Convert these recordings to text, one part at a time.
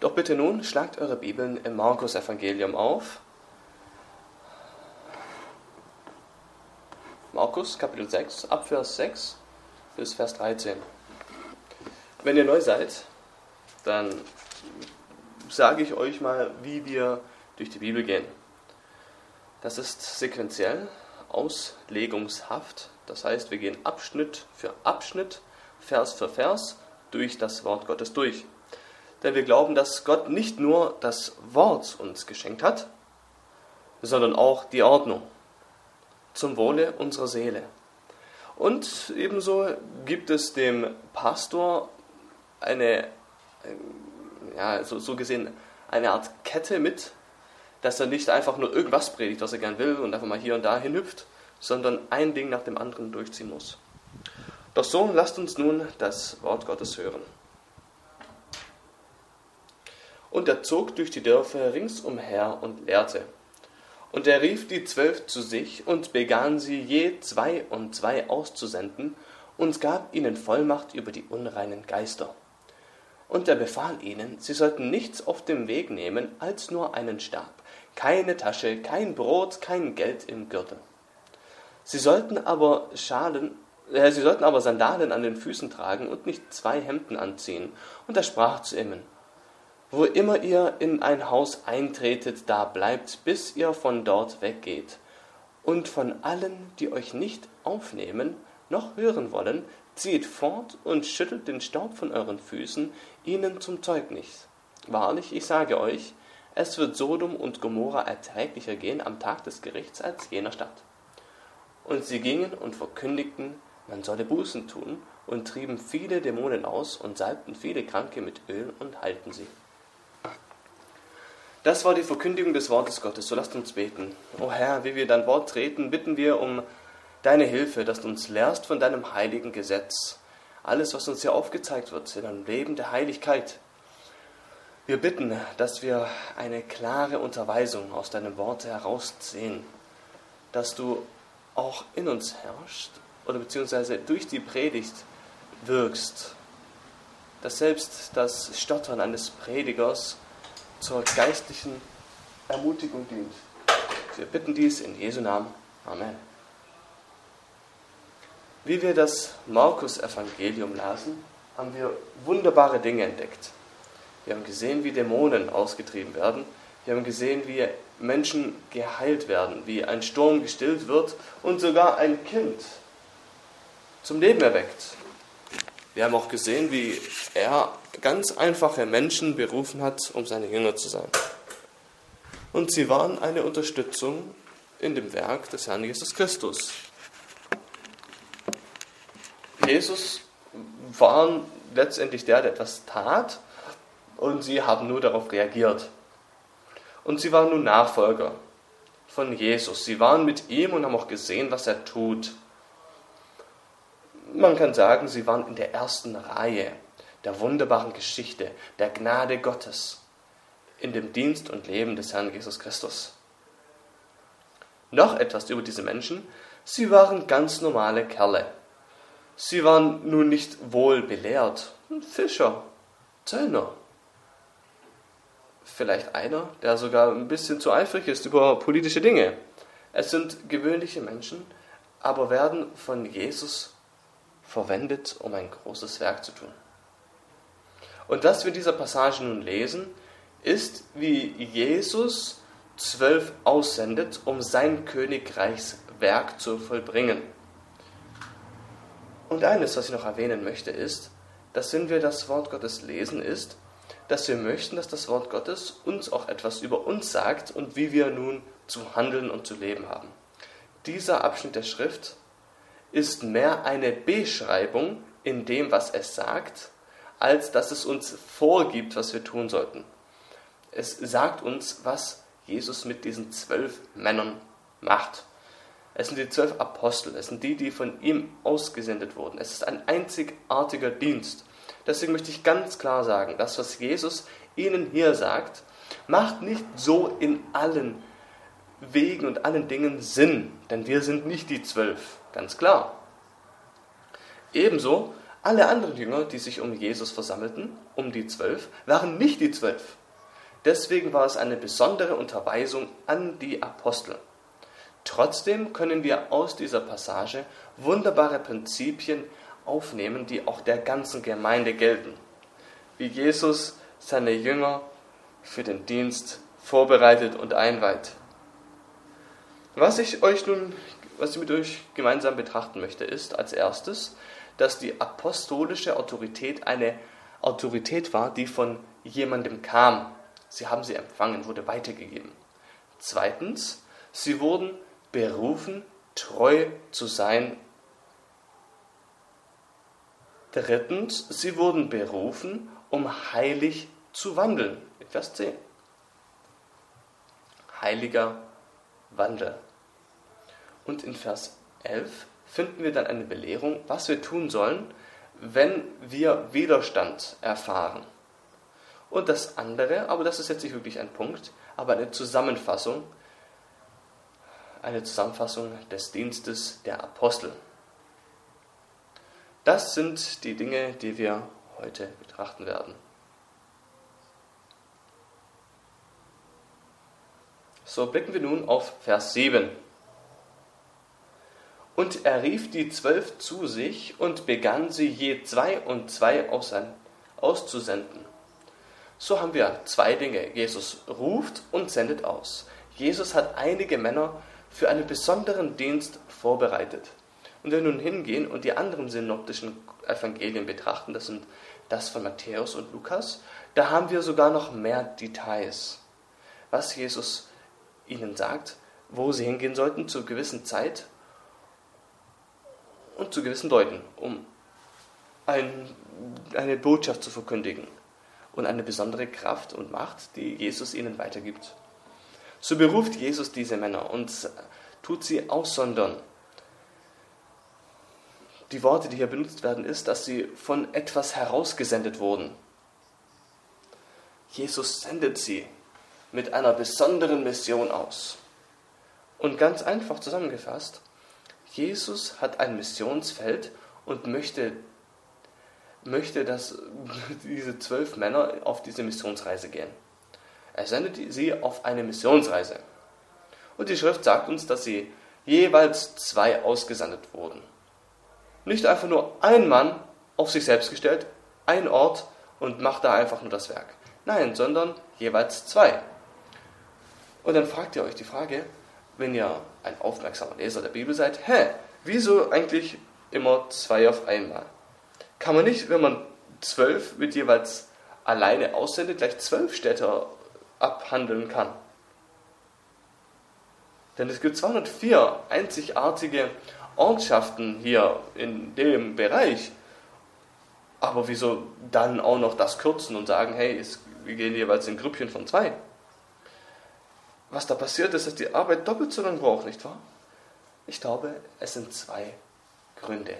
Doch bitte nun schlagt eure Bibeln im Markus Evangelium auf. Markus Kapitel 6, Abvers 6 bis Vers 13. Wenn ihr neu seid, dann sage ich euch mal, wie wir durch die Bibel gehen. Das ist sequenziell, auslegungshaft. Das heißt, wir gehen Abschnitt für Abschnitt, Vers für Vers durch das Wort Gottes durch denn wir glauben, dass Gott nicht nur das Wort uns geschenkt hat, sondern auch die Ordnung zum Wohle unserer Seele. Und ebenso gibt es dem Pastor eine, ja, so, so gesehen, eine Art Kette mit, dass er nicht einfach nur irgendwas predigt, was er gern will und einfach mal hier und da hinhüpft, sondern ein Ding nach dem anderen durchziehen muss. Doch so lasst uns nun das Wort Gottes hören. Und er zog durch die Dörfer ringsumher und lehrte. Und er rief die Zwölf zu sich und begann sie je zwei und zwei auszusenden und gab ihnen Vollmacht über die unreinen Geister. Und er befahl ihnen, sie sollten nichts auf dem Weg nehmen als nur einen Stab, keine Tasche, kein Brot, kein Geld im Gürtel. Sie sollten aber Schalen, äh, sie sollten aber Sandalen an den Füßen tragen und nicht zwei Hemden anziehen. Und er sprach zu ihnen, wo immer ihr in ein Haus eintretet, da bleibt, bis ihr von dort weggeht. Und von allen, die euch nicht aufnehmen, noch hören wollen, zieht fort und schüttelt den Staub von euren Füßen ihnen zum Zeugnis. Wahrlich, ich sage euch, es wird Sodom und Gomorra erträglicher gehen am Tag des Gerichts als jener Stadt. Und sie gingen und verkündigten, man solle Bußen tun, und trieben viele Dämonen aus und salbten viele Kranke mit Öl und heilten sie. Das war die Verkündigung des Wortes Gottes. So lasst uns beten. O Herr, wie wir dein Wort treten, bitten wir um deine Hilfe, dass du uns lehrst von deinem heiligen Gesetz. Alles, was uns hier aufgezeigt wird, in einem Leben der Heiligkeit. Wir bitten, dass wir eine klare Unterweisung aus deinem Wort herausziehen, dass du auch in uns herrschst oder beziehungsweise durch die Predigt wirkst, dass selbst das Stottern eines Predigers zur geistlichen Ermutigung dient. Wir bitten dies in Jesu Namen. Amen. Wie wir das Markus-Evangelium lasen, haben wir wunderbare Dinge entdeckt. Wir haben gesehen, wie Dämonen ausgetrieben werden. Wir haben gesehen, wie Menschen geheilt werden, wie ein Sturm gestillt wird und sogar ein Kind zum Leben erweckt. Wir haben auch gesehen, wie er ganz einfache Menschen berufen hat, um seine Jünger zu sein. Und sie waren eine Unterstützung in dem Werk des Herrn Jesus Christus. Jesus war letztendlich der, der etwas tat, und sie haben nur darauf reagiert. Und sie waren nun Nachfolger von Jesus. Sie waren mit ihm und haben auch gesehen, was er tut. Man kann sagen, sie waren in der ersten Reihe der wunderbaren Geschichte der Gnade Gottes in dem Dienst und Leben des Herrn Jesus Christus. Noch etwas über diese Menschen. Sie waren ganz normale Kerle. Sie waren nun nicht wohl belehrt. Fischer, Zöllner. Vielleicht einer, der sogar ein bisschen zu eifrig ist über politische Dinge. Es sind gewöhnliche Menschen, aber werden von Jesus verwendet, um ein großes Werk zu tun. Und was wir in dieser Passage nun lesen, ist, wie Jesus zwölf aussendet, um sein Königreichswerk zu vollbringen. Und eines, was ich noch erwähnen möchte, ist, dass wenn wir das Wort Gottes lesen, ist, dass wir möchten, dass das Wort Gottes uns auch etwas über uns sagt und wie wir nun zu handeln und zu leben haben. Dieser Abschnitt der Schrift ist mehr eine Beschreibung in dem, was es sagt, als dass es uns vorgibt, was wir tun sollten. Es sagt uns, was Jesus mit diesen zwölf Männern macht. Es sind die zwölf Apostel, es sind die, die von ihm ausgesendet wurden. Es ist ein einzigartiger Dienst. Deswegen möchte ich ganz klar sagen, das, was Jesus ihnen hier sagt, macht nicht so in allen Wegen und allen Dingen Sinn, denn wir sind nicht die zwölf, ganz klar. Ebenso Alle anderen Jünger, die sich um Jesus versammelten, um die zwölf, waren nicht die zwölf. Deswegen war es eine besondere Unterweisung an die Apostel. Trotzdem können wir aus dieser Passage wunderbare Prinzipien aufnehmen, die auch der ganzen Gemeinde gelten. Wie Jesus seine Jünger für den Dienst vorbereitet und einweiht. Was ich euch nun, was ich mit euch gemeinsam betrachten möchte, ist als erstes, dass die apostolische Autorität eine Autorität war, die von jemandem kam. Sie haben sie empfangen, wurde weitergegeben. Zweitens, sie wurden berufen, treu zu sein. Drittens, sie wurden berufen, um heilig zu wandeln. In Vers 10. Heiliger Wandel. Und in Vers 11 finden wir dann eine Belehrung, was wir tun sollen, wenn wir Widerstand erfahren. Und das andere, aber das ist jetzt nicht wirklich ein Punkt, aber eine Zusammenfassung, eine Zusammenfassung des Dienstes der Apostel. Das sind die Dinge, die wir heute betrachten werden. So blicken wir nun auf Vers 7. Und er rief die Zwölf zu sich und begann sie je zwei und zwei auszusenden. So haben wir zwei Dinge. Jesus ruft und sendet aus. Jesus hat einige Männer für einen besonderen Dienst vorbereitet. Und wenn wir nun hingehen und die anderen synoptischen Evangelien betrachten, das sind das von Matthäus und Lukas, da haben wir sogar noch mehr Details, was Jesus ihnen sagt, wo sie hingehen sollten zu gewissen Zeit und zu gewissen Leuten, um ein, eine Botschaft zu verkündigen und eine besondere Kraft und Macht, die Jesus ihnen weitergibt. So beruft Jesus diese Männer und tut sie aussondern. Die Worte, die hier benutzt werden, ist, dass sie von etwas herausgesendet wurden. Jesus sendet sie mit einer besonderen Mission aus. Und ganz einfach zusammengefasst, Jesus hat ein Missionsfeld und möchte, möchte, dass diese zwölf Männer auf diese Missionsreise gehen. Er sendet sie auf eine Missionsreise. Und die Schrift sagt uns, dass sie jeweils zwei ausgesandt wurden. Nicht einfach nur ein Mann auf sich selbst gestellt, ein Ort und macht da einfach nur das Werk. Nein, sondern jeweils zwei. Und dann fragt ihr euch die Frage, wenn ihr ein aufmerksamer Leser der Bibel seid, hä, wieso eigentlich immer zwei auf einmal? Kann man nicht, wenn man zwölf mit jeweils alleine aussendet, gleich zwölf Städte abhandeln kann? Denn es gibt 204 einzigartige Ortschaften hier in dem Bereich. Aber wieso dann auch noch das kürzen und sagen, hey, es, wir gehen jeweils in Grüppchen von zwei? Was da passiert ist, dass die Arbeit doppelt so lange braucht, nicht wahr? Ich glaube, es sind zwei Gründe.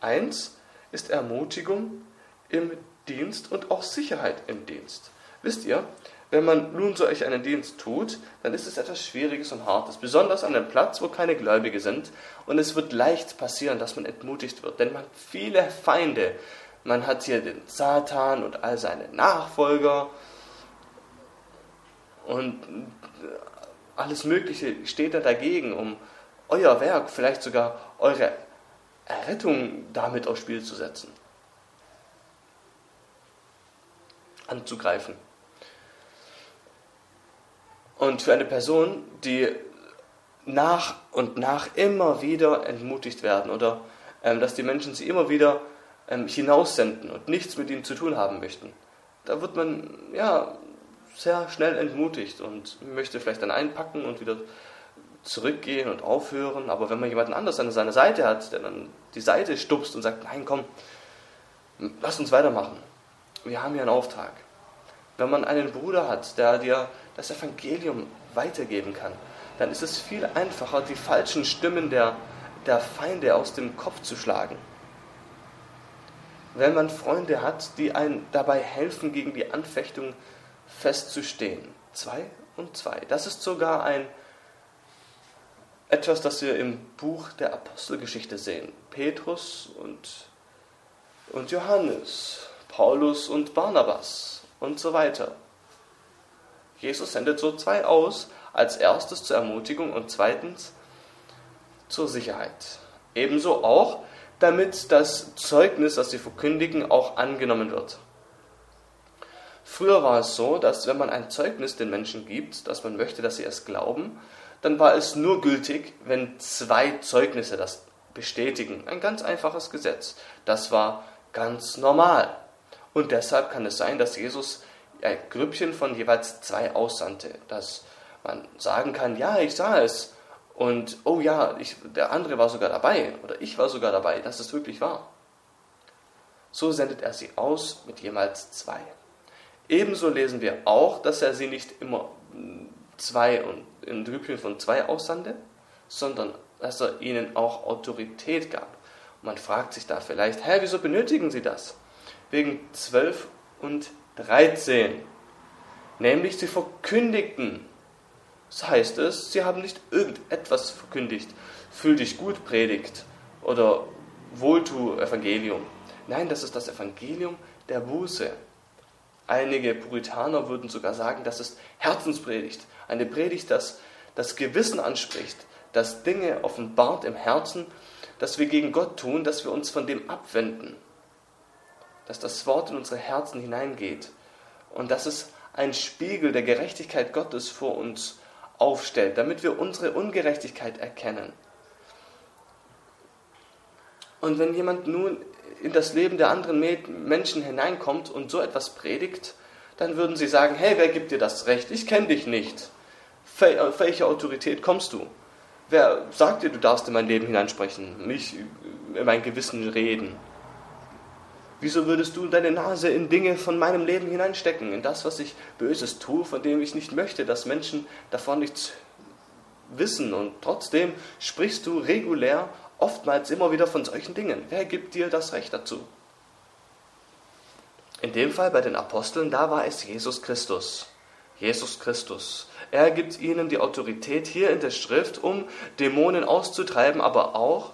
Eins ist Ermutigung im Dienst und auch Sicherheit im Dienst. Wisst ihr, wenn man nun solch einen Dienst tut, dann ist es etwas Schwieriges und Hartes, besonders an einem Platz, wo keine Gläubige sind. Und es wird leicht passieren, dass man entmutigt wird, denn man hat viele Feinde. Man hat hier den Satan und all seine Nachfolger und alles Mögliche steht da dagegen, um euer Werk, vielleicht sogar eure Errettung damit aufs Spiel zu setzen. Anzugreifen. Und für eine Person, die nach und nach immer wieder entmutigt werden oder ähm, dass die Menschen sie immer wieder ähm, hinaussenden und nichts mit ihnen zu tun haben möchten, da wird man ja sehr schnell entmutigt und möchte vielleicht dann einpacken und wieder zurückgehen und aufhören. Aber wenn man jemanden anders an seiner Seite hat, der dann die Seite stupst und sagt, nein, komm, lass uns weitermachen. Wir haben hier einen Auftrag. Wenn man einen Bruder hat, der dir das Evangelium weitergeben kann, dann ist es viel einfacher, die falschen Stimmen der, der Feinde aus dem Kopf zu schlagen. Wenn man Freunde hat, die einem dabei helfen, gegen die Anfechtung festzustehen. Zwei und zwei. Das ist sogar ein etwas, das wir im Buch der Apostelgeschichte sehen. Petrus und und Johannes, Paulus und Barnabas und so weiter. Jesus sendet so zwei aus, als erstes zur Ermutigung und zweitens zur Sicherheit. Ebenso auch, damit das Zeugnis, das sie verkündigen, auch angenommen wird. Früher war es so, dass wenn man ein Zeugnis den Menschen gibt, dass man möchte, dass sie es glauben, dann war es nur gültig, wenn zwei Zeugnisse das bestätigen. Ein ganz einfaches Gesetz. Das war ganz normal. Und deshalb kann es sein, dass Jesus ein Grüppchen von jeweils zwei aussandte, dass man sagen kann, ja, ich sah es. Und oh ja, ich, der andere war sogar dabei oder ich war sogar dabei, dass es wirklich war. So sendet er sie aus mit jemals zwei. Ebenso lesen wir auch, dass er sie nicht immer zwei und in Grüppchen von zwei aussandte, sondern dass er ihnen auch Autorität gab. Und man fragt sich da vielleicht, hä, wieso benötigen sie das? Wegen 12 und 13. Nämlich sie verkündigten. Das heißt es, sie haben nicht irgendetwas verkündigt. Fühl dich gut Predigt oder Wohltu Evangelium. Nein, das ist das Evangelium der Buße. Einige Puritaner würden sogar sagen, das ist Herzenspredigt. Eine Predigt, das das Gewissen anspricht, das Dinge offenbart im Herzen, dass wir gegen Gott tun, dass wir uns von dem abwenden, dass das Wort in unsere Herzen hineingeht und dass es ein Spiegel der Gerechtigkeit Gottes vor uns aufstellt, damit wir unsere Ungerechtigkeit erkennen. Und wenn jemand nun in das Leben der anderen Menschen hineinkommt und so etwas predigt, dann würden sie sagen, hey, wer gibt dir das Recht? Ich kenne dich nicht. Auf welche Autorität kommst du? Wer sagt dir, du darfst in mein Leben hineinsprechen, mich in mein Gewissen reden? Wieso würdest du deine Nase in Dinge von meinem Leben hineinstecken, in das, was ich Böses tue, von dem ich nicht möchte, dass Menschen davon nichts wissen? Und trotzdem sprichst du regulär oftmals immer wieder von solchen Dingen. Wer gibt dir das Recht dazu? In dem Fall bei den Aposteln, da war es Jesus Christus. Jesus Christus. Er gibt ihnen die Autorität hier in der Schrift, um Dämonen auszutreiben, aber auch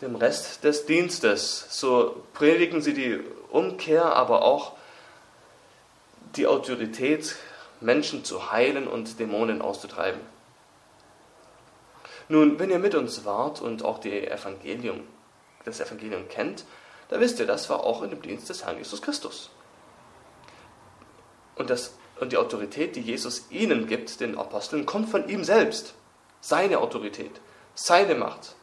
dem Rest des Dienstes. So predigen sie die Umkehr, aber auch die Autorität, Menschen zu heilen und Dämonen auszutreiben. Nun, wenn ihr mit uns wart und auch Evangelium, das Evangelium kennt, da wisst ihr, das war auch in dem Dienst des Herrn Jesus Christus. Und, das, und die Autorität, die Jesus ihnen gibt, den Aposteln, kommt von ihm selbst. Seine Autorität, seine Macht.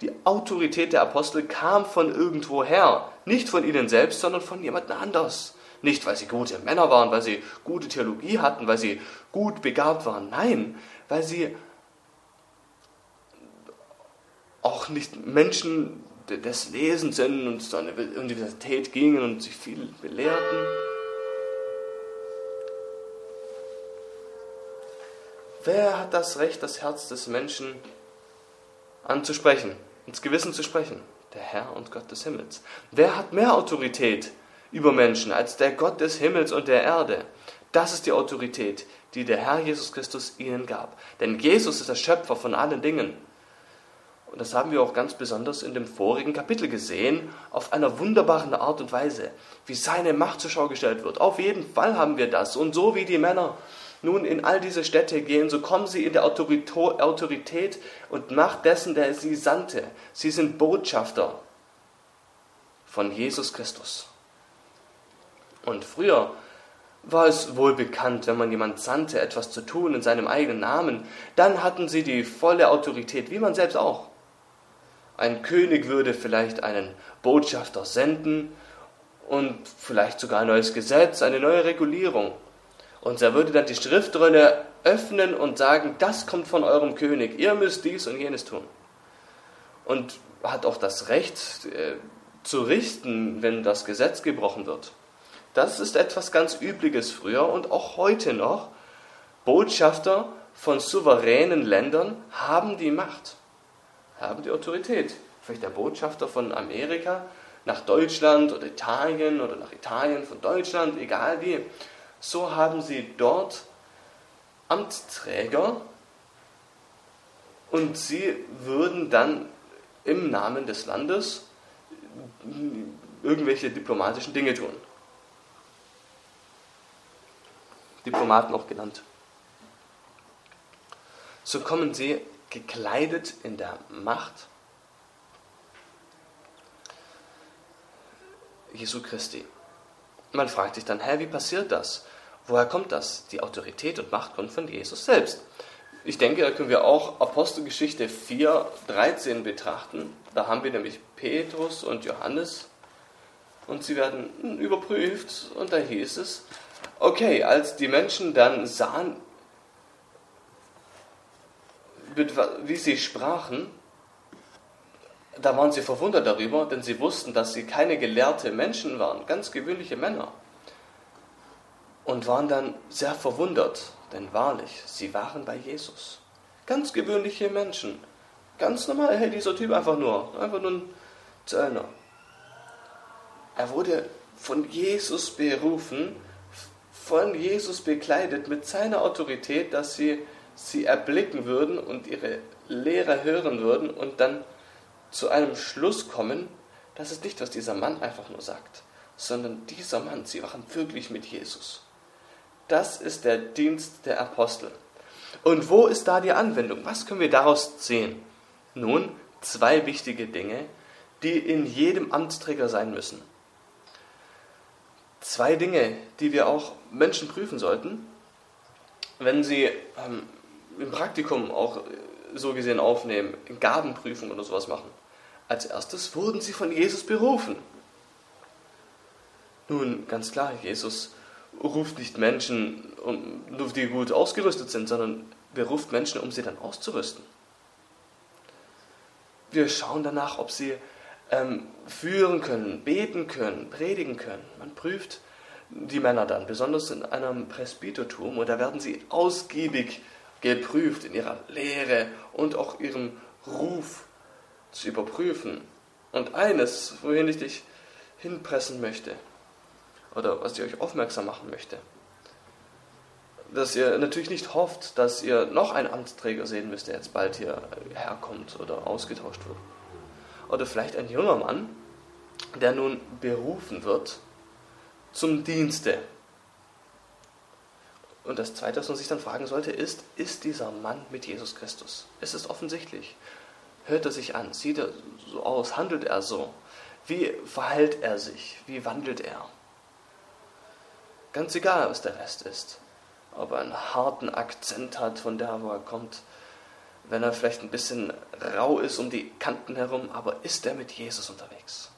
Die Autorität der Apostel kam von irgendwoher, nicht von ihnen selbst, sondern von jemand anders. Nicht, weil sie gute Männer waren, weil sie gute Theologie hatten, weil sie gut begabt waren. Nein, weil sie auch nicht Menschen des Lesens sind und zu einer Universität gingen und sich viel belehrten. Wer hat das Recht, das Herz des Menschen anzusprechen, ins Gewissen zu sprechen? Der Herr und Gott des Himmels. Wer hat mehr Autorität über Menschen als der Gott des Himmels und der Erde? Das ist die Autorität, die der Herr Jesus Christus ihnen gab. Denn Jesus ist der Schöpfer von allen Dingen. Und das haben wir auch ganz besonders in dem vorigen Kapitel gesehen, auf einer wunderbaren Art und Weise, wie seine Macht zur Schau gestellt wird. Auf jeden Fall haben wir das. Und so wie die Männer nun in all diese Städte gehen, so kommen sie in der Autorität und Macht dessen, der sie sandte. Sie sind Botschafter von Jesus Christus. Und früher war es wohl bekannt, wenn man jemand sandte, etwas zu tun in seinem eigenen Namen, dann hatten sie die volle Autorität, wie man selbst auch. Ein König würde vielleicht einen Botschafter senden und vielleicht sogar ein neues Gesetz, eine neue Regulierung. Und er würde dann die Schriftrolle öffnen und sagen, das kommt von eurem König, ihr müsst dies und jenes tun. Und hat auch das Recht äh, zu richten, wenn das Gesetz gebrochen wird. Das ist etwas ganz Übliches früher und auch heute noch. Botschafter von souveränen Ländern haben die Macht haben die Autorität. Vielleicht der Botschafter von Amerika nach Deutschland oder Italien oder nach Italien von Deutschland, egal wie. So haben sie dort Amtsträger und sie würden dann im Namen des Landes irgendwelche diplomatischen Dinge tun. Diplomaten auch genannt. So kommen sie gekleidet in der Macht Jesu Christi. Man fragt sich dann, hä, wie passiert das? Woher kommt das? Die Autorität und Macht kommt von Jesus selbst. Ich denke, da können wir auch Apostelgeschichte 4, 13 betrachten. Da haben wir nämlich Petrus und Johannes und sie werden überprüft und da hieß es, okay, als die Menschen dann sahen, wie sie sprachen, da waren sie verwundert darüber, denn sie wussten, dass sie keine gelehrte Menschen waren, ganz gewöhnliche Männer. Und waren dann sehr verwundert, denn wahrlich, sie waren bei Jesus. Ganz gewöhnliche Menschen. Ganz normal, hey, dieser Typ einfach nur, einfach nur ein Zöllner. Er wurde von Jesus berufen, von Jesus bekleidet mit seiner Autorität, dass sie sie erblicken würden und ihre Lehre hören würden und dann zu einem Schluss kommen, das ist nicht, was dieser Mann einfach nur sagt, sondern dieser Mann, sie waren wirklich mit Jesus. Das ist der Dienst der Apostel. Und wo ist da die Anwendung? Was können wir daraus sehen? Nun, zwei wichtige Dinge, die in jedem Amtsträger sein müssen. Zwei Dinge, die wir auch Menschen prüfen sollten, wenn sie ähm, im Praktikum auch so gesehen aufnehmen, Gabenprüfung oder sowas machen. Als erstes wurden sie von Jesus berufen. Nun, ganz klar, Jesus ruft nicht Menschen, nur die gut ausgerüstet sind, sondern beruft Menschen, um sie dann auszurüsten. Wir schauen danach, ob sie ähm, führen können, beten können, predigen können. Man prüft die Männer dann, besonders in einem Presbytertum, und da werden sie ausgiebig geprüft in ihrer Lehre und auch ihrem Ruf zu überprüfen. Und eines, wohin ich dich hinpressen möchte, oder was ich euch aufmerksam machen möchte, dass ihr natürlich nicht hofft, dass ihr noch einen Amtsträger sehen müsst, der jetzt bald hier herkommt oder ausgetauscht wird. Oder vielleicht ein junger Mann, der nun berufen wird zum Dienste. Und das Zweite, was man sich dann fragen sollte, ist, ist dieser Mann mit Jesus Christus? Es ist offensichtlich. Hört er sich an? Sieht er so aus? Handelt er so? Wie verhält er sich? Wie wandelt er? Ganz egal, was der Rest ist. Ob er einen harten Akzent hat von da, wo er kommt. Wenn er vielleicht ein bisschen rau ist um die Kanten herum, aber ist er mit Jesus unterwegs?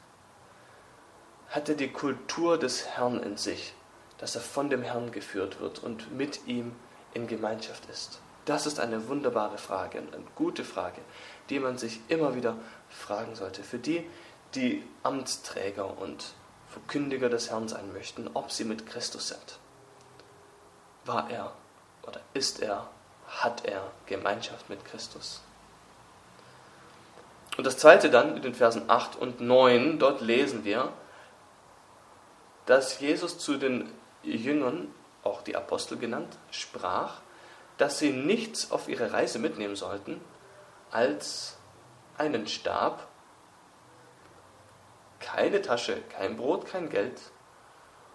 Hat er die Kultur des Herrn in sich, dass er von dem Herrn geführt wird und mit ihm in Gemeinschaft ist? Das ist eine wunderbare Frage, eine gute Frage, die man sich immer wieder fragen sollte. Für die, die Amtsträger und Verkündiger des Herrn sein möchten, ob sie mit Christus sind. War er oder ist er, hat er Gemeinschaft mit Christus? Und das zweite dann in den Versen 8 und 9, dort lesen wir, dass Jesus zu den Jüngern, auch die Apostel genannt, sprach, dass sie nichts auf ihre Reise mitnehmen sollten als einen Stab, keine Tasche, kein Brot, kein Geld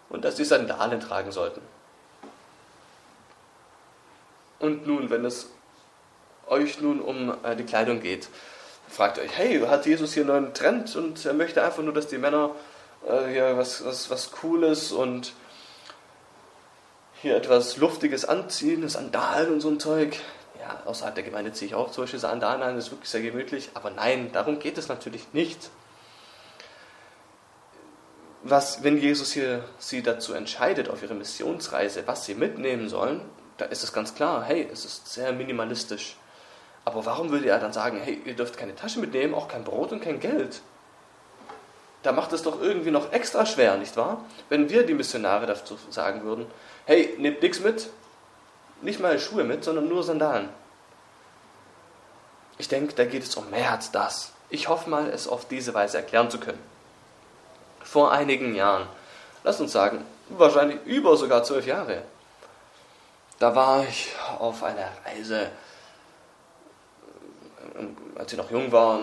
und dass sie Sandalen tragen sollten. Und nun, wenn es euch nun um äh, die Kleidung geht, fragt euch, hey, hat Jesus hier einen neuen Trend und er möchte einfach nur, dass die Männer äh, hier was, was, was Cooles und hier etwas Luftiges anziehen, Sandalen und so ein Zeug. Ja, außerhalb der Gemeinde ziehe ich auch Beispiel Sandalen an, das ist wirklich sehr gemütlich. Aber nein, darum geht es natürlich nicht. Was, wenn Jesus hier sie dazu entscheidet, auf ihre Missionsreise, was sie mitnehmen sollen, da ist es ganz klar, hey, es ist sehr minimalistisch. Aber warum würde er dann sagen, hey, ihr dürft keine Tasche mitnehmen, auch kein Brot und kein Geld? Da macht es doch irgendwie noch extra schwer, nicht wahr? Wenn wir die Missionare dazu sagen würden, hey, nehmt nichts mit, nicht mal Schuhe mit, sondern nur Sandalen. Ich denke, da geht es um mehr als das. Ich hoffe mal, es auf diese Weise erklären zu können. Vor einigen Jahren, lasst uns sagen, wahrscheinlich über sogar zwölf Jahre, da war ich auf einer Reise, als ich noch jung war,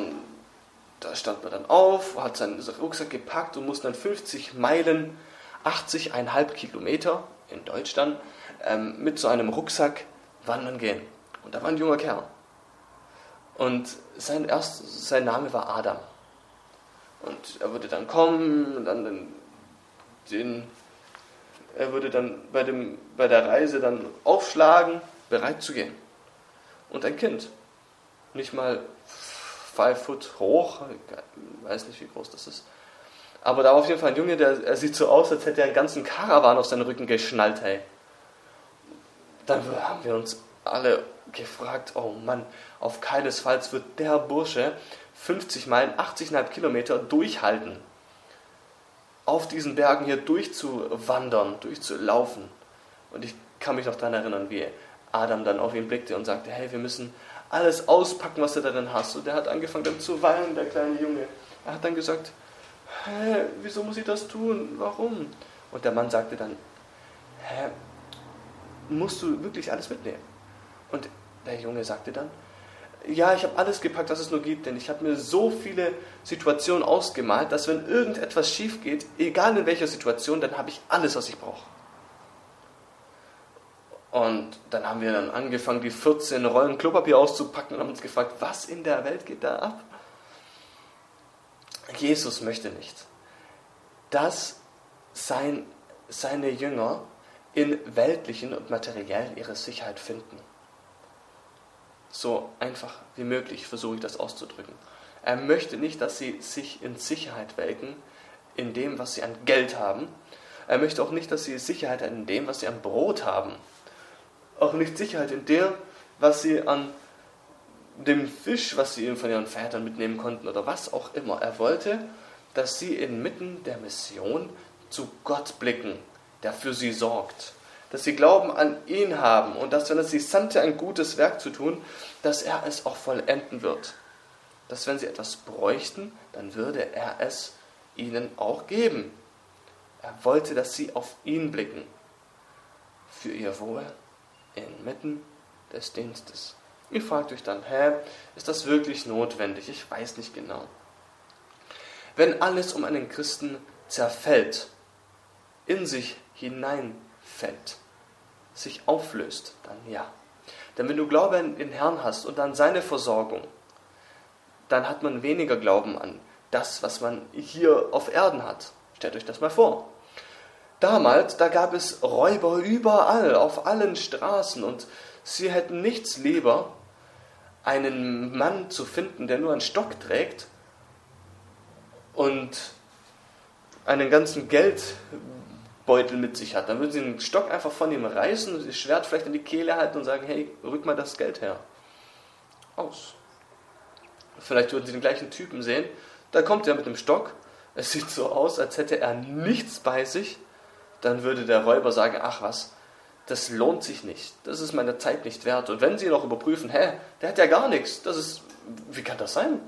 da stand man dann auf, hat seinen Rucksack gepackt und musste dann 50 Meilen, 80,5 Kilometer in Deutschland ähm, mit so einem Rucksack wandern gehen. Und da war ein junger Kerl. Und sein, erst, sein Name war Adam. Und er würde dann kommen und dann den, den, er würde dann bei, dem, bei der Reise dann aufschlagen, bereit zu gehen. Und ein Kind, nicht mal five foot hoch, weiß nicht, wie groß das ist. Aber da war auf jeden Fall ein Junge, der er sieht so aus, als hätte er einen ganzen Karawan auf seinen Rücken geschnallt, hey. Dann haben wir uns alle gefragt, oh Mann, auf keinesfalls wird der Bursche 50 Meilen, 80,5 Kilometer durchhalten. Auf diesen Bergen hier durchzuwandern, durchzulaufen. Und ich kann mich noch daran erinnern, wie Adam dann auf ihn blickte und sagte, hey, wir müssen alles auspacken, was du darin hast. Und der hat angefangen dann zu weinen, der kleine Junge. Er hat dann gesagt, hä, wieso muss ich das tun? Warum? Und der Mann sagte dann, hä, musst du wirklich alles mitnehmen? Und der Junge sagte dann, ja, ich habe alles gepackt, was es nur gibt, denn ich habe mir so viele Situationen ausgemalt, dass wenn irgendetwas schief geht, egal in welcher Situation, dann habe ich alles, was ich brauche. Und dann haben wir dann angefangen, die 14 Rollen Klopapier auszupacken und haben uns gefragt, was in der Welt geht da ab? Jesus möchte nicht, dass sein, seine Jünger in weltlichen und materiellen ihre Sicherheit finden. So einfach wie möglich versuche ich das auszudrücken. Er möchte nicht, dass sie sich in Sicherheit welken, in dem, was sie an Geld haben. Er möchte auch nicht, dass sie Sicherheit in dem, was sie an Brot haben auch nicht Sicherheit in der, was sie an dem Fisch, was sie von ihren Vätern mitnehmen konnten oder was auch immer. Er wollte, dass sie inmitten der Mission zu Gott blicken, der für sie sorgt. Dass sie Glauben an ihn haben und dass, wenn es sie sandte, ein gutes Werk zu tun, dass er es auch vollenden wird. Dass, wenn sie etwas bräuchten, dann würde er es ihnen auch geben. Er wollte, dass sie auf ihn blicken. Für ihr Wohl inmitten des Dienstes. Ihr fragt euch dann, hä, ist das wirklich notwendig? Ich weiß nicht genau. Wenn alles um einen Christen zerfällt, in sich hineinfällt, sich auflöst, dann ja. Denn wenn du Glaube an den Herrn hast und an seine Versorgung, dann hat man weniger Glauben an das, was man hier auf Erden hat. Stellt euch das mal vor. Damals, da gab es Räuber überall, auf allen Straßen und sie hätten nichts lieber, einen Mann zu finden, der nur einen Stock trägt und einen ganzen Geldbeutel mit sich hat. Dann würden sie den Stock einfach von ihm reißen, das Schwert vielleicht an die Kehle halten und sagen, hey, rück mal das Geld her. Aus. Vielleicht würden sie den gleichen Typen sehen. Da kommt er mit dem Stock. Es sieht so aus, als hätte er nichts bei sich dann würde der Räuber sagen, ach was, das lohnt sich nicht, das ist meine Zeit nicht wert. Und wenn Sie noch überprüfen, hä, der hat ja gar nichts, das ist, wie kann das sein?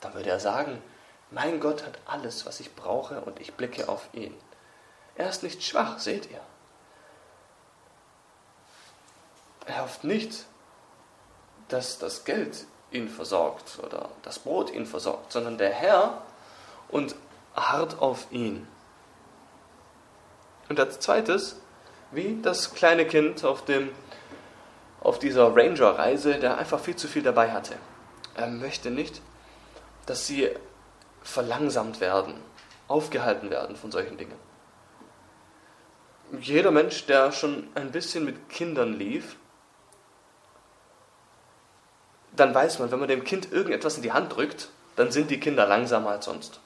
Dann würde er sagen, mein Gott hat alles, was ich brauche und ich blicke auf ihn. Er ist nicht schwach, seht ihr. Er hofft nicht, dass das Geld ihn versorgt oder das Brot ihn versorgt, sondern der Herr und hart auf ihn. Und als zweites, wie das kleine Kind auf, dem, auf dieser Ranger-Reise, der einfach viel zu viel dabei hatte. Er möchte nicht, dass sie verlangsamt werden, aufgehalten werden von solchen Dingen. Jeder Mensch, der schon ein bisschen mit Kindern lief, dann weiß man, wenn man dem Kind irgendetwas in die Hand drückt, dann sind die Kinder langsamer als sonst.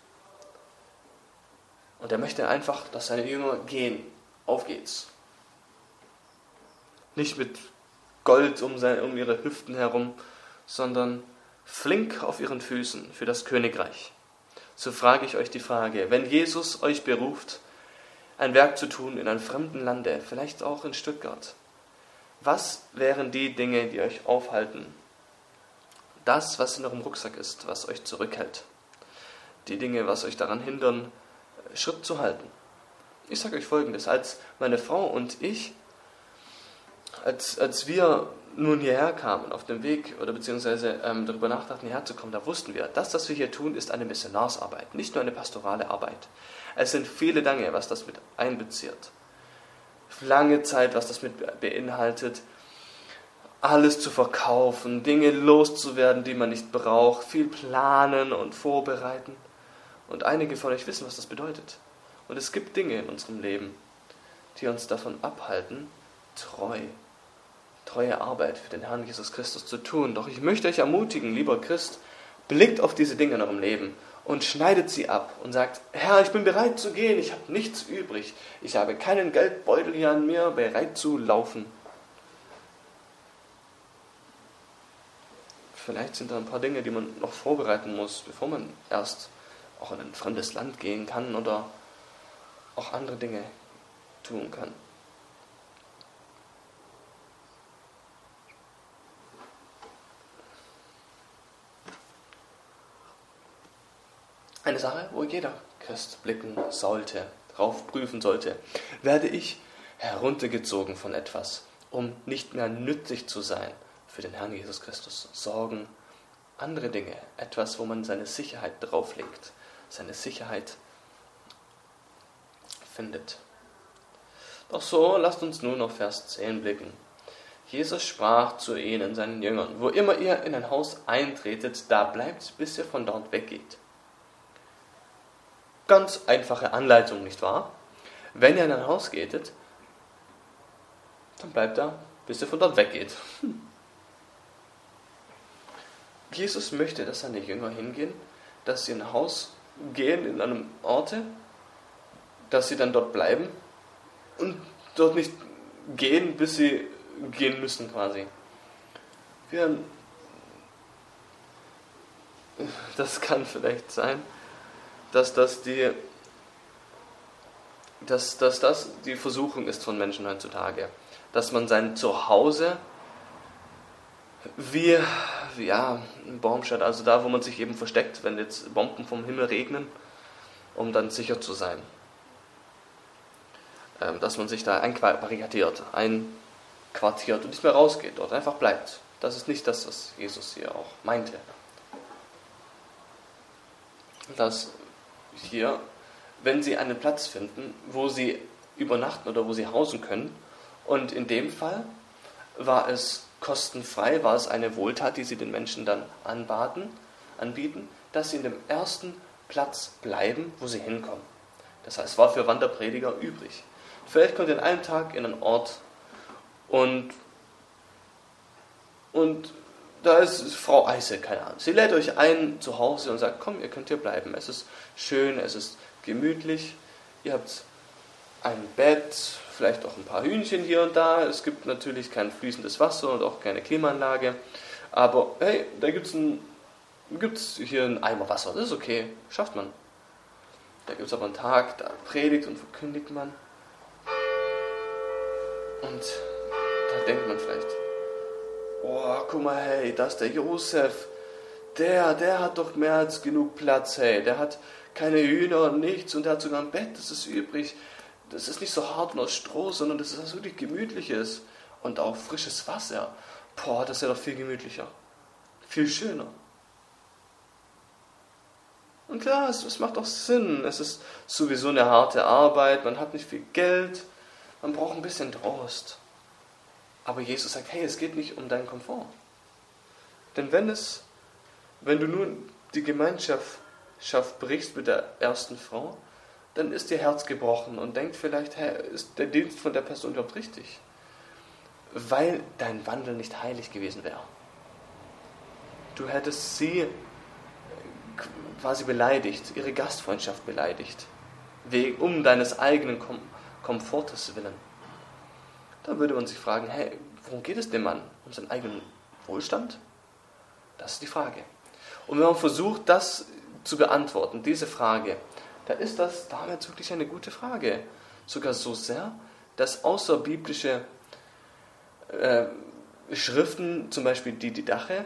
Und er möchte einfach, dass seine Jünger gehen. Auf geht's. Nicht mit Gold um, seine, um ihre Hüften herum, sondern flink auf ihren Füßen für das Königreich. So frage ich euch die Frage, wenn Jesus euch beruft, ein Werk zu tun in einem fremden Lande, vielleicht auch in Stuttgart, was wären die Dinge, die euch aufhalten? Das, was in eurem Rucksack ist, was euch zurückhält. Die Dinge, was euch daran hindern, Schritt zu halten. Ich sage euch Folgendes, als meine Frau und ich, als, als wir nun hierher kamen, auf dem Weg oder beziehungsweise ähm, darüber nachdachten, hierher zu kommen, da wussten wir, das, was wir hier tun, ist eine Missionarsarbeit, nicht nur eine pastorale Arbeit. Es sind viele Dinge, was das mit einbezieht. Lange Zeit, was das mit beinhaltet, alles zu verkaufen, Dinge loszuwerden, die man nicht braucht, viel planen und vorbereiten. Und einige von euch wissen, was das bedeutet. Und es gibt Dinge in unserem Leben, die uns davon abhalten, treu treue Arbeit für den Herrn Jesus Christus zu tun. Doch ich möchte euch ermutigen, lieber Christ, blickt auf diese Dinge in eurem Leben und schneidet sie ab und sagt, Herr, ich bin bereit zu gehen, ich habe nichts übrig, ich habe keinen Geldbeutel hier an mir, bereit zu laufen. Vielleicht sind da ein paar Dinge, die man noch vorbereiten muss, bevor man erst auch in ein fremdes Land gehen kann oder auch andere Dinge tun kann. Eine Sache, wo jeder Christ blicken sollte, drauf prüfen sollte. Werde ich heruntergezogen von etwas, um nicht mehr nützlich zu sein für den Herrn Jesus Christus? Sorgen, andere Dinge, etwas, wo man seine Sicherheit drauflegt, seine Sicherheit findet. Doch so, lasst uns nun auf Vers 10 blicken. Jesus sprach zu ihnen, seinen Jüngern, wo immer ihr in ein Haus eintretet, da bleibt, bis ihr von dort weggeht. Ganz einfache Anleitung, nicht wahr? Wenn ihr in ein Haus gehtet, dann bleibt da, bis ihr von dort weggeht. Hm. Jesus möchte, dass seine Jünger hingehen, dass sie in ein Haus gehen, in einem Orte, dass sie dann dort bleiben und dort nicht gehen, bis sie gehen müssen quasi. Das kann vielleicht sein, dass das die, dass, dass das die Versuchung ist von Menschen heutzutage. Dass man sein Zuhause wie, ja, Baumstadt, also da, wo man sich eben versteckt, wenn jetzt Bomben vom Himmel regnen, um dann sicher zu sein. Ähm, dass man sich da einbarrikadiert, einquartiert und nicht mehr rausgeht, dort einfach bleibt. Das ist nicht das, was Jesus hier auch meinte. Das hier, wenn sie einen Platz finden, wo sie übernachten oder wo sie hausen können. Und in dem Fall war es kostenfrei, war es eine Wohltat, die sie den Menschen dann anbaten, anbieten, dass sie in dem ersten Platz bleiben, wo sie hinkommen. Das heißt, war für Wanderprediger übrig. Vielleicht kommt ihr an einem Tag in einen Ort und, und da ist Frau Eise, keine Ahnung. Sie lädt euch ein zu Hause und sagt, komm, ihr könnt hier bleiben. Es ist schön, es ist gemütlich. Ihr habt ein Bett, vielleicht auch ein paar Hühnchen hier und da. Es gibt natürlich kein fließendes Wasser und auch keine Klimaanlage. Aber hey, da gibt es hier einen Eimer Wasser. Das ist okay, schafft man. Da gibt es aber einen Tag, da predigt und verkündigt man. Und da denkt man vielleicht, oh, guck mal, hey, das ist der Josef. Der, der hat doch mehr als genug Platz, hey. Der hat keine Hühner und nichts und der hat sogar ein Bett, das ist übrig. Das ist nicht so hart und aus Stroh, sondern das ist was wirklich Gemütliches. Und auch frisches Wasser. Boah, das ist ja doch viel gemütlicher. Viel schöner. Und klar, es, es macht auch Sinn. Es ist sowieso eine harte Arbeit, man hat nicht viel Geld, man braucht ein bisschen Trost. Aber Jesus sagt, hey, es geht nicht um deinen Komfort. Denn wenn es, wenn du nun die Gemeinschaft brichst mit der ersten Frau, dann ist ihr Herz gebrochen und denkt vielleicht, hey, ist der Dienst von der Person überhaupt richtig? Weil dein Wandel nicht heilig gewesen wäre. Du hättest sie quasi beleidigt, ihre Gastfreundschaft beleidigt, um deines eigenen Kom Komfortes willen. Da würde man sich fragen, hey, worum geht es dem Mann? Um seinen eigenen Wohlstand? Das ist die Frage. Und wenn man versucht, das zu beantworten, diese Frage, da ist das damals wirklich eine gute Frage. Sogar so sehr, dass außerbiblische äh, Schriften, zum Beispiel die Didache,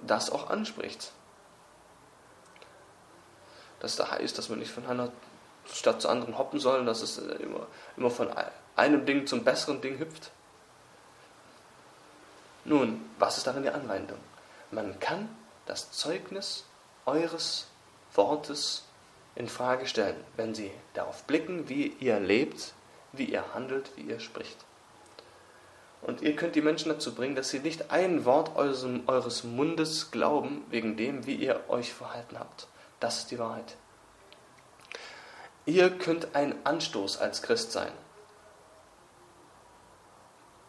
das auch anspricht. Dass da heißt, dass man nicht von einer Stadt zur anderen hoppen soll, dass es immer, immer von einem Ding zum besseren Ding hüpft. Nun, was ist darin die Anwendung? Man kann das Zeugnis eures Wortes in Frage stellen, wenn sie darauf blicken, wie ihr lebt, wie ihr handelt, wie ihr spricht. Und ihr könnt die Menschen dazu bringen, dass sie nicht ein Wort eures Mundes glauben, wegen dem, wie ihr euch verhalten habt. Das ist die Wahrheit. Ihr könnt ein Anstoß als Christ sein,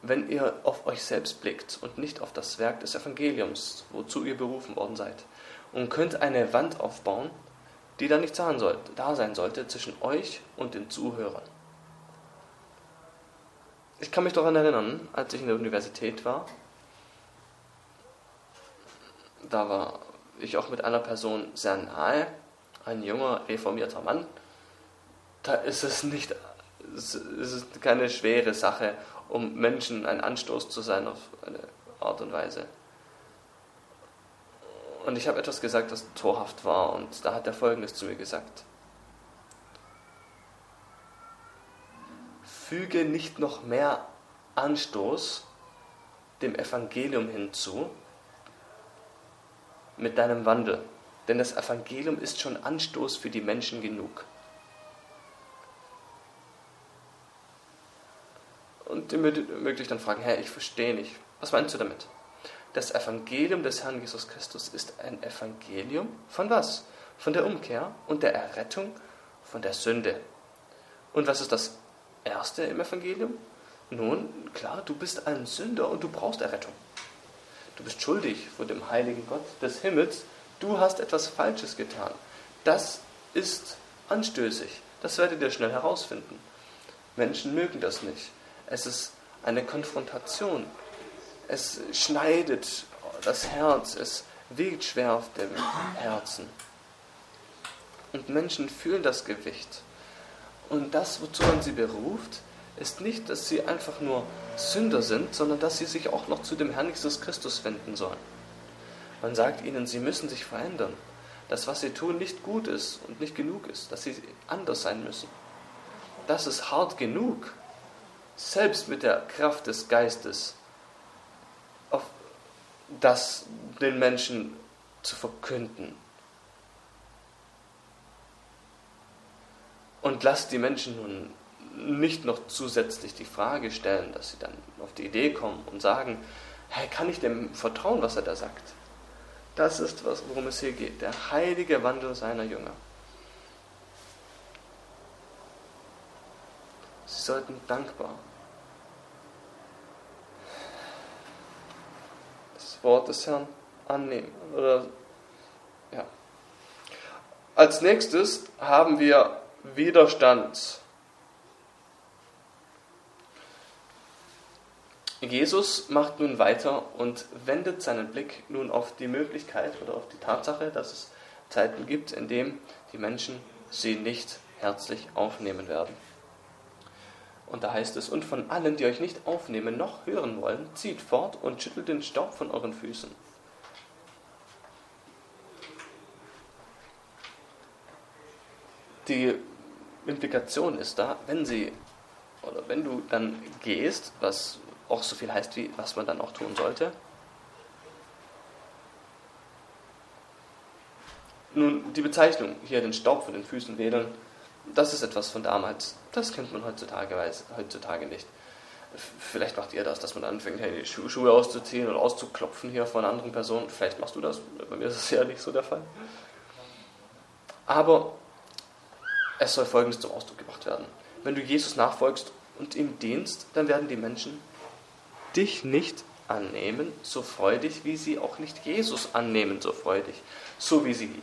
wenn ihr auf euch selbst blickt und nicht auf das Werk des Evangeliums, wozu ihr berufen worden seid, und könnt eine Wand aufbauen, die dann nicht da sein sollte zwischen euch und den Zuhörern. Ich kann mich daran erinnern, als ich in der Universität war, da war ich auch mit einer Person sehr nahe, ein junger, reformierter Mann. Da ist es nicht, es ist keine schwere Sache, um Menschen ein Anstoß zu sein auf eine Art und Weise. Und ich habe etwas gesagt, das torhaft war, und da hat er Folgendes zu mir gesagt. füge nicht noch mehr Anstoß dem Evangelium hinzu mit deinem Wandel. Denn das Evangelium ist schon Anstoß für die Menschen genug. Und euch dann fragen, Herr, ich verstehe nicht. Was meinst du damit? Das Evangelium des Herrn Jesus Christus ist ein Evangelium von was? Von der Umkehr und der Errettung von der Sünde. Und was ist das Erste im Evangelium? Nun, klar, du bist ein Sünder und du brauchst Errettung. Du bist schuldig vor dem heiligen Gott des Himmels. Du hast etwas Falsches getan. Das ist anstößig. Das werdet ihr schnell herausfinden. Menschen mögen das nicht. Es ist eine Konfrontation. Es schneidet das Herz. Es wiegt schwer auf dem Herzen. Und Menschen fühlen das Gewicht. Und das, wozu man sie beruft, ist nicht, dass sie einfach nur Sünder sind, sondern dass sie sich auch noch zu dem Herrn Jesus Christus wenden sollen. Man sagt ihnen, sie müssen sich verändern, dass was sie tun nicht gut ist und nicht genug ist, dass sie anders sein müssen. Das ist hart genug, selbst mit der Kraft des Geistes, auf das den Menschen zu verkünden Und lasst die Menschen nun nicht noch zusätzlich die Frage stellen, dass sie dann auf die Idee kommen und sagen, hey, kann ich dem vertrauen, was er da sagt? Das ist, worum es hier geht, der heilige Wandel seiner Jünger. Sollten dankbar das Wort des Herrn annehmen. Oder, ja. Als nächstes haben wir Widerstand. Jesus macht nun weiter und wendet seinen Blick nun auf die Möglichkeit oder auf die Tatsache, dass es Zeiten gibt, in denen die Menschen sie nicht herzlich aufnehmen werden. Und da heißt es, und von allen, die euch nicht aufnehmen noch hören wollen, zieht fort und schüttelt den Staub von euren Füßen. Die Implikation ist da, wenn sie oder wenn du dann gehst, was auch so viel heißt wie was man dann auch tun sollte. Nun, die Bezeichnung hier, den Staub von den Füßen wedeln, das ist etwas von damals. Das kennt man heutzutage, heutzutage nicht. Vielleicht macht ihr das, dass man anfängt, die Schuhe auszuziehen oder auszuklopfen hier von anderen Personen. Vielleicht machst du das. Bei mir ist das ja nicht so der Fall. Aber es soll Folgendes zum Ausdruck gebracht werden. Wenn du Jesus nachfolgst und ihm dienst, dann werden die Menschen dich nicht annehmen, so freudig, wie sie auch nicht Jesus annehmen, so freudig. So wie sie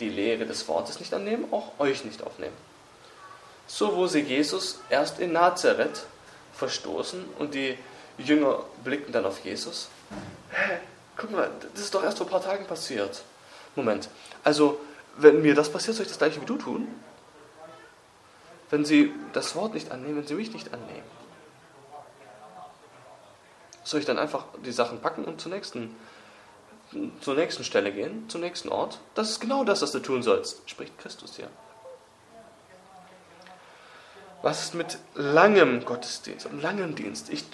die Lehre des Wortes nicht annehmen, auch euch nicht aufnehmen. So wo sie Jesus erst in Nazareth verstoßen und die Jünger blickten dann auf Jesus. Hä, guck mal, das ist doch erst vor ein paar Tagen passiert. Moment, also wenn mir das passiert, soll ich das gleiche wie du tun? wenn sie das Wort nicht annehmen, wenn sie mich nicht annehmen? Soll ich dann einfach die Sachen packen und zur nächsten, zur nächsten Stelle gehen, zum nächsten Ort? Das ist genau das, was du tun sollst, spricht Christus hier. Was ist mit langem Gottesdienst und langem Dienst? Ich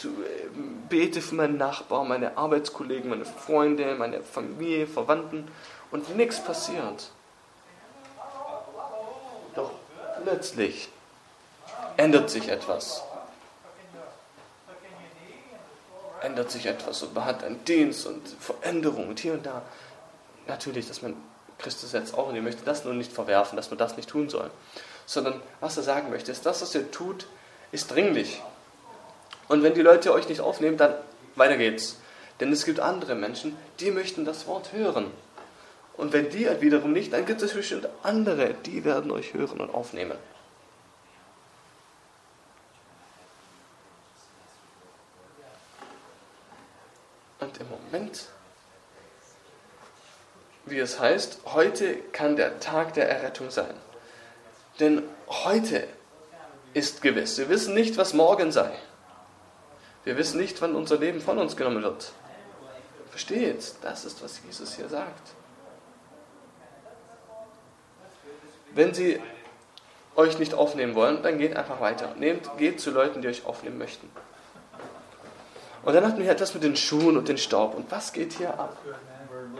bete für meinen Nachbarn, meine Arbeitskollegen, meine Freunde, meine Familie, Verwandten und nichts passiert. Doch plötzlich ändert sich etwas. Ändert sich etwas und man hat einen Dienst und Veränderung und hier und da. Natürlich, dass man Christus jetzt auch und ihr möchte das nur nicht verwerfen, dass man das nicht tun soll sondern was er sagen möchte, ist, das, was ihr tut, ist dringlich. Und wenn die Leute euch nicht aufnehmen, dann weiter geht's. Denn es gibt andere Menschen, die möchten das Wort hören. Und wenn die wiederum nicht, dann gibt es bestimmt andere, die werden euch hören und aufnehmen. Und im Moment, wie es heißt, heute kann der Tag der Errettung sein. Denn heute ist gewiss. Wir wissen nicht, was morgen sei. Wir wissen nicht, wann unser Leben von uns genommen wird. Versteht, das ist, was Jesus hier sagt. Wenn Sie euch nicht aufnehmen wollen, dann geht einfach weiter. Nehmt, geht zu Leuten, die euch aufnehmen möchten. Und dann hatten wir etwas mit den Schuhen und den Staub. Und was geht hier ab?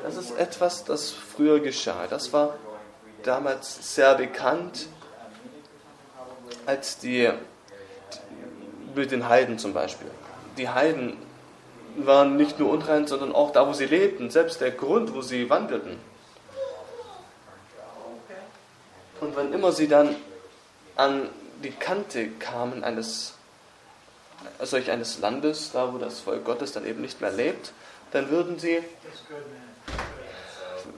Das ist etwas, das früher geschah. Das war damals sehr bekannt als die, mit den Heiden zum Beispiel. Die Heiden waren nicht nur unrein, sondern auch da, wo sie lebten, selbst der Grund, wo sie wandelten. Und wann immer sie dann an die Kante kamen eines solch eines Landes, da wo das Volk Gottes dann eben nicht mehr lebt, dann würden sie,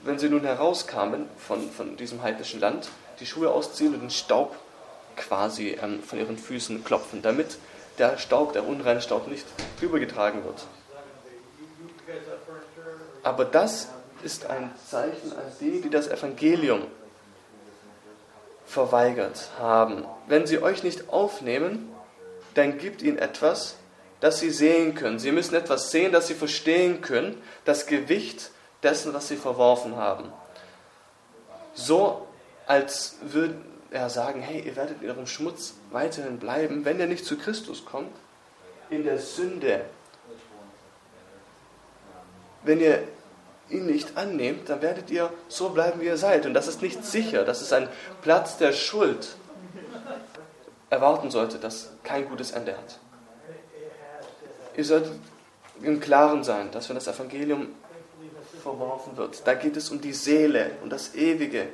wenn sie nun herauskamen von, von diesem heidnischen Land, die Schuhe ausziehen und den Staub quasi ähm, von ihren Füßen klopfen, damit der Staub, der unreine Staub nicht übergetragen wird. Aber das ist ein Zeichen an die, die das Evangelium verweigert haben. Wenn sie euch nicht aufnehmen, dann gibt ihnen etwas, das sie sehen können. Sie müssen etwas sehen, das sie verstehen können, das Gewicht dessen, was sie verworfen haben. So, als würden er sagen, hey, ihr werdet in eurem Schmutz weiterhin bleiben, wenn ihr nicht zu Christus kommt, in der Sünde. Wenn ihr ihn nicht annehmt, dann werdet ihr so bleiben, wie ihr seid. Und das ist nicht sicher. Das ist ein Platz der Schuld. Erwarten sollte, das kein gutes Ende hat. Ihr solltet im Klaren sein, dass wenn das Evangelium verworfen wird, da geht es um die Seele und das ewige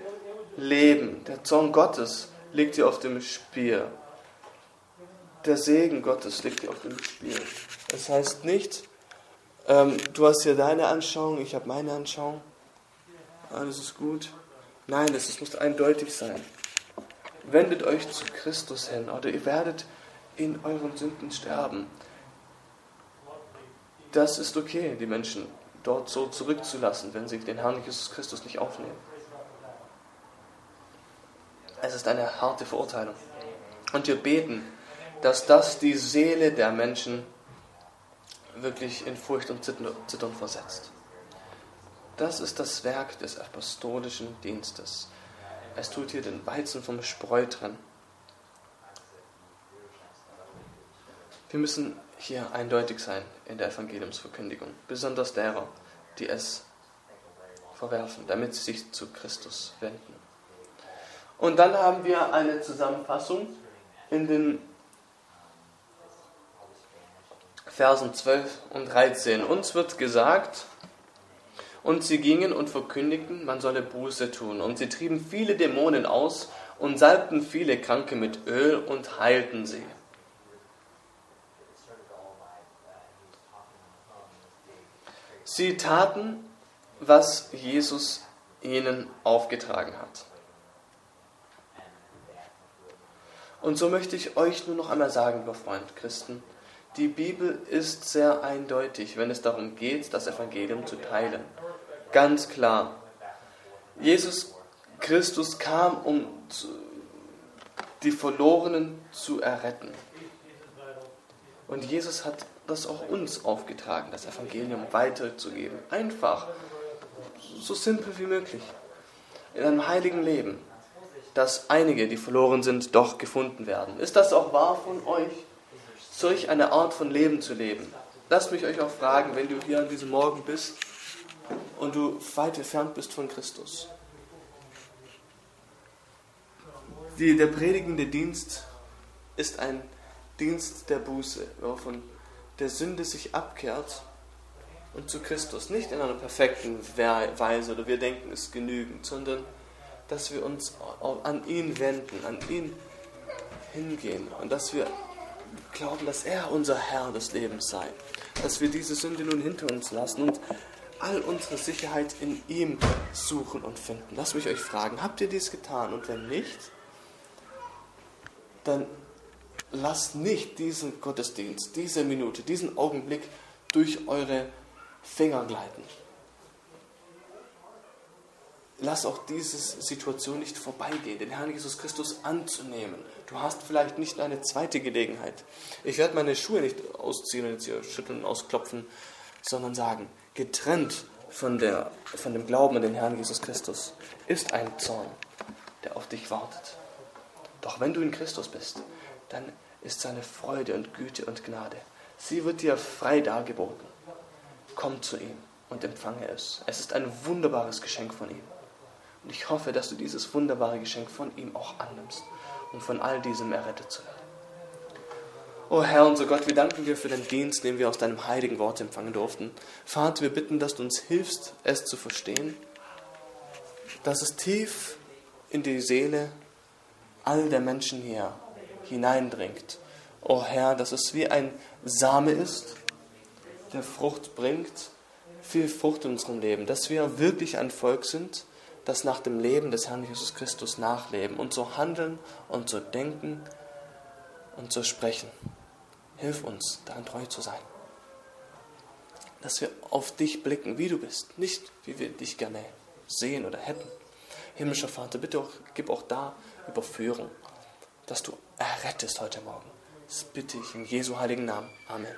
Leben. Der Zorn Gottes liegt hier auf dem Spiel. Der Segen Gottes liegt hier auf dem Spiel. Das heißt nicht, ähm, du hast hier deine Anschauung, ich habe meine Anschauung. Alles ist gut. Nein, es muss eindeutig sein. Wendet euch zu Christus hin oder ihr werdet in euren Sünden sterben. Das ist okay, die Menschen dort so zurückzulassen, wenn sie den Herrn Jesus Christus nicht aufnehmen. Es ist eine harte Verurteilung. Und wir beten, dass das die Seele der Menschen wirklich in Furcht und Zittern versetzt. Das ist das Werk des apostolischen Dienstes. Es tut hier den Weizen vom Spreu trennen. Wir müssen hier eindeutig sein in der Evangeliumsverkündigung, besonders derer, die es verwerfen, damit sie sich zu Christus wenden. Und dann haben wir eine Zusammenfassung in den Versen 12 und 13. Uns wird gesagt, und sie gingen und verkündigten, man solle Buße tun. Und sie trieben viele Dämonen aus und salbten viele Kranke mit Öl und heilten sie. Sie taten, was Jesus ihnen aufgetragen hat. Und so möchte ich euch nur noch einmal sagen, lieber Freund Christen, die Bibel ist sehr eindeutig, wenn es darum geht, das Evangelium zu teilen. Ganz klar. Jesus Christus kam, um die Verlorenen zu erretten. Und Jesus hat das auch uns aufgetragen, das Evangelium weiterzugeben. Einfach, so simpel wie möglich, in einem heiligen Leben. Dass einige, die verloren sind, doch gefunden werden. Ist das auch wahr von euch, solch eine Art von Leben zu leben? Lasst mich euch auch fragen, wenn du hier an diesem Morgen bist und du weit entfernt bist von Christus. Die, der predigende Dienst ist ein Dienst der Buße, wo man von der Sünde sich abkehrt und zu Christus. Nicht in einer perfekten Weise oder wir denken es genügend, sondern dass wir uns an ihn wenden, an ihn hingehen und dass wir glauben, dass er unser Herr des Lebens sei. Dass wir diese Sünde nun hinter uns lassen und all unsere Sicherheit in ihm suchen und finden. Lass mich euch fragen, habt ihr dies getan? Und wenn nicht, dann lasst nicht diesen Gottesdienst, diese Minute, diesen Augenblick durch eure Finger gleiten. Lass auch diese Situation nicht vorbeigehen, den Herrn Jesus Christus anzunehmen. Du hast vielleicht nicht eine zweite Gelegenheit. Ich werde meine Schuhe nicht ausziehen und jetzt hier schütteln und ausklopfen, sondern sagen, getrennt von, der, von dem Glauben an den Herrn Jesus Christus ist ein Zorn, der auf dich wartet. Doch wenn du in Christus bist, dann ist seine Freude und Güte und Gnade. Sie wird dir frei dargeboten. Komm zu ihm und empfange es. Es ist ein wunderbares Geschenk von ihm. Und ich hoffe, dass du dieses wunderbare Geschenk von ihm auch annimmst, um von all diesem errettet zu werden. O Herr, unser Gott, wir danken dir für den Dienst, den wir aus deinem heiligen Wort empfangen durften. Vater, wir bitten, dass du uns hilfst, es zu verstehen, dass es tief in die Seele all der Menschen hier hineindringt. O Herr, dass es wie ein Same ist, der Frucht bringt, viel Frucht in unserem Leben, dass wir wirklich ein Volk sind, das nach dem Leben des Herrn Jesus Christus nachleben und so handeln und so denken und so sprechen. Hilf uns, daran treu zu sein. Dass wir auf dich blicken, wie du bist, nicht wie wir dich gerne sehen oder hätten. Himmlischer Vater, bitte auch, gib auch da Überführung, dass du errettest heute Morgen. Das bitte ich in Jesu heiligen Namen. Amen.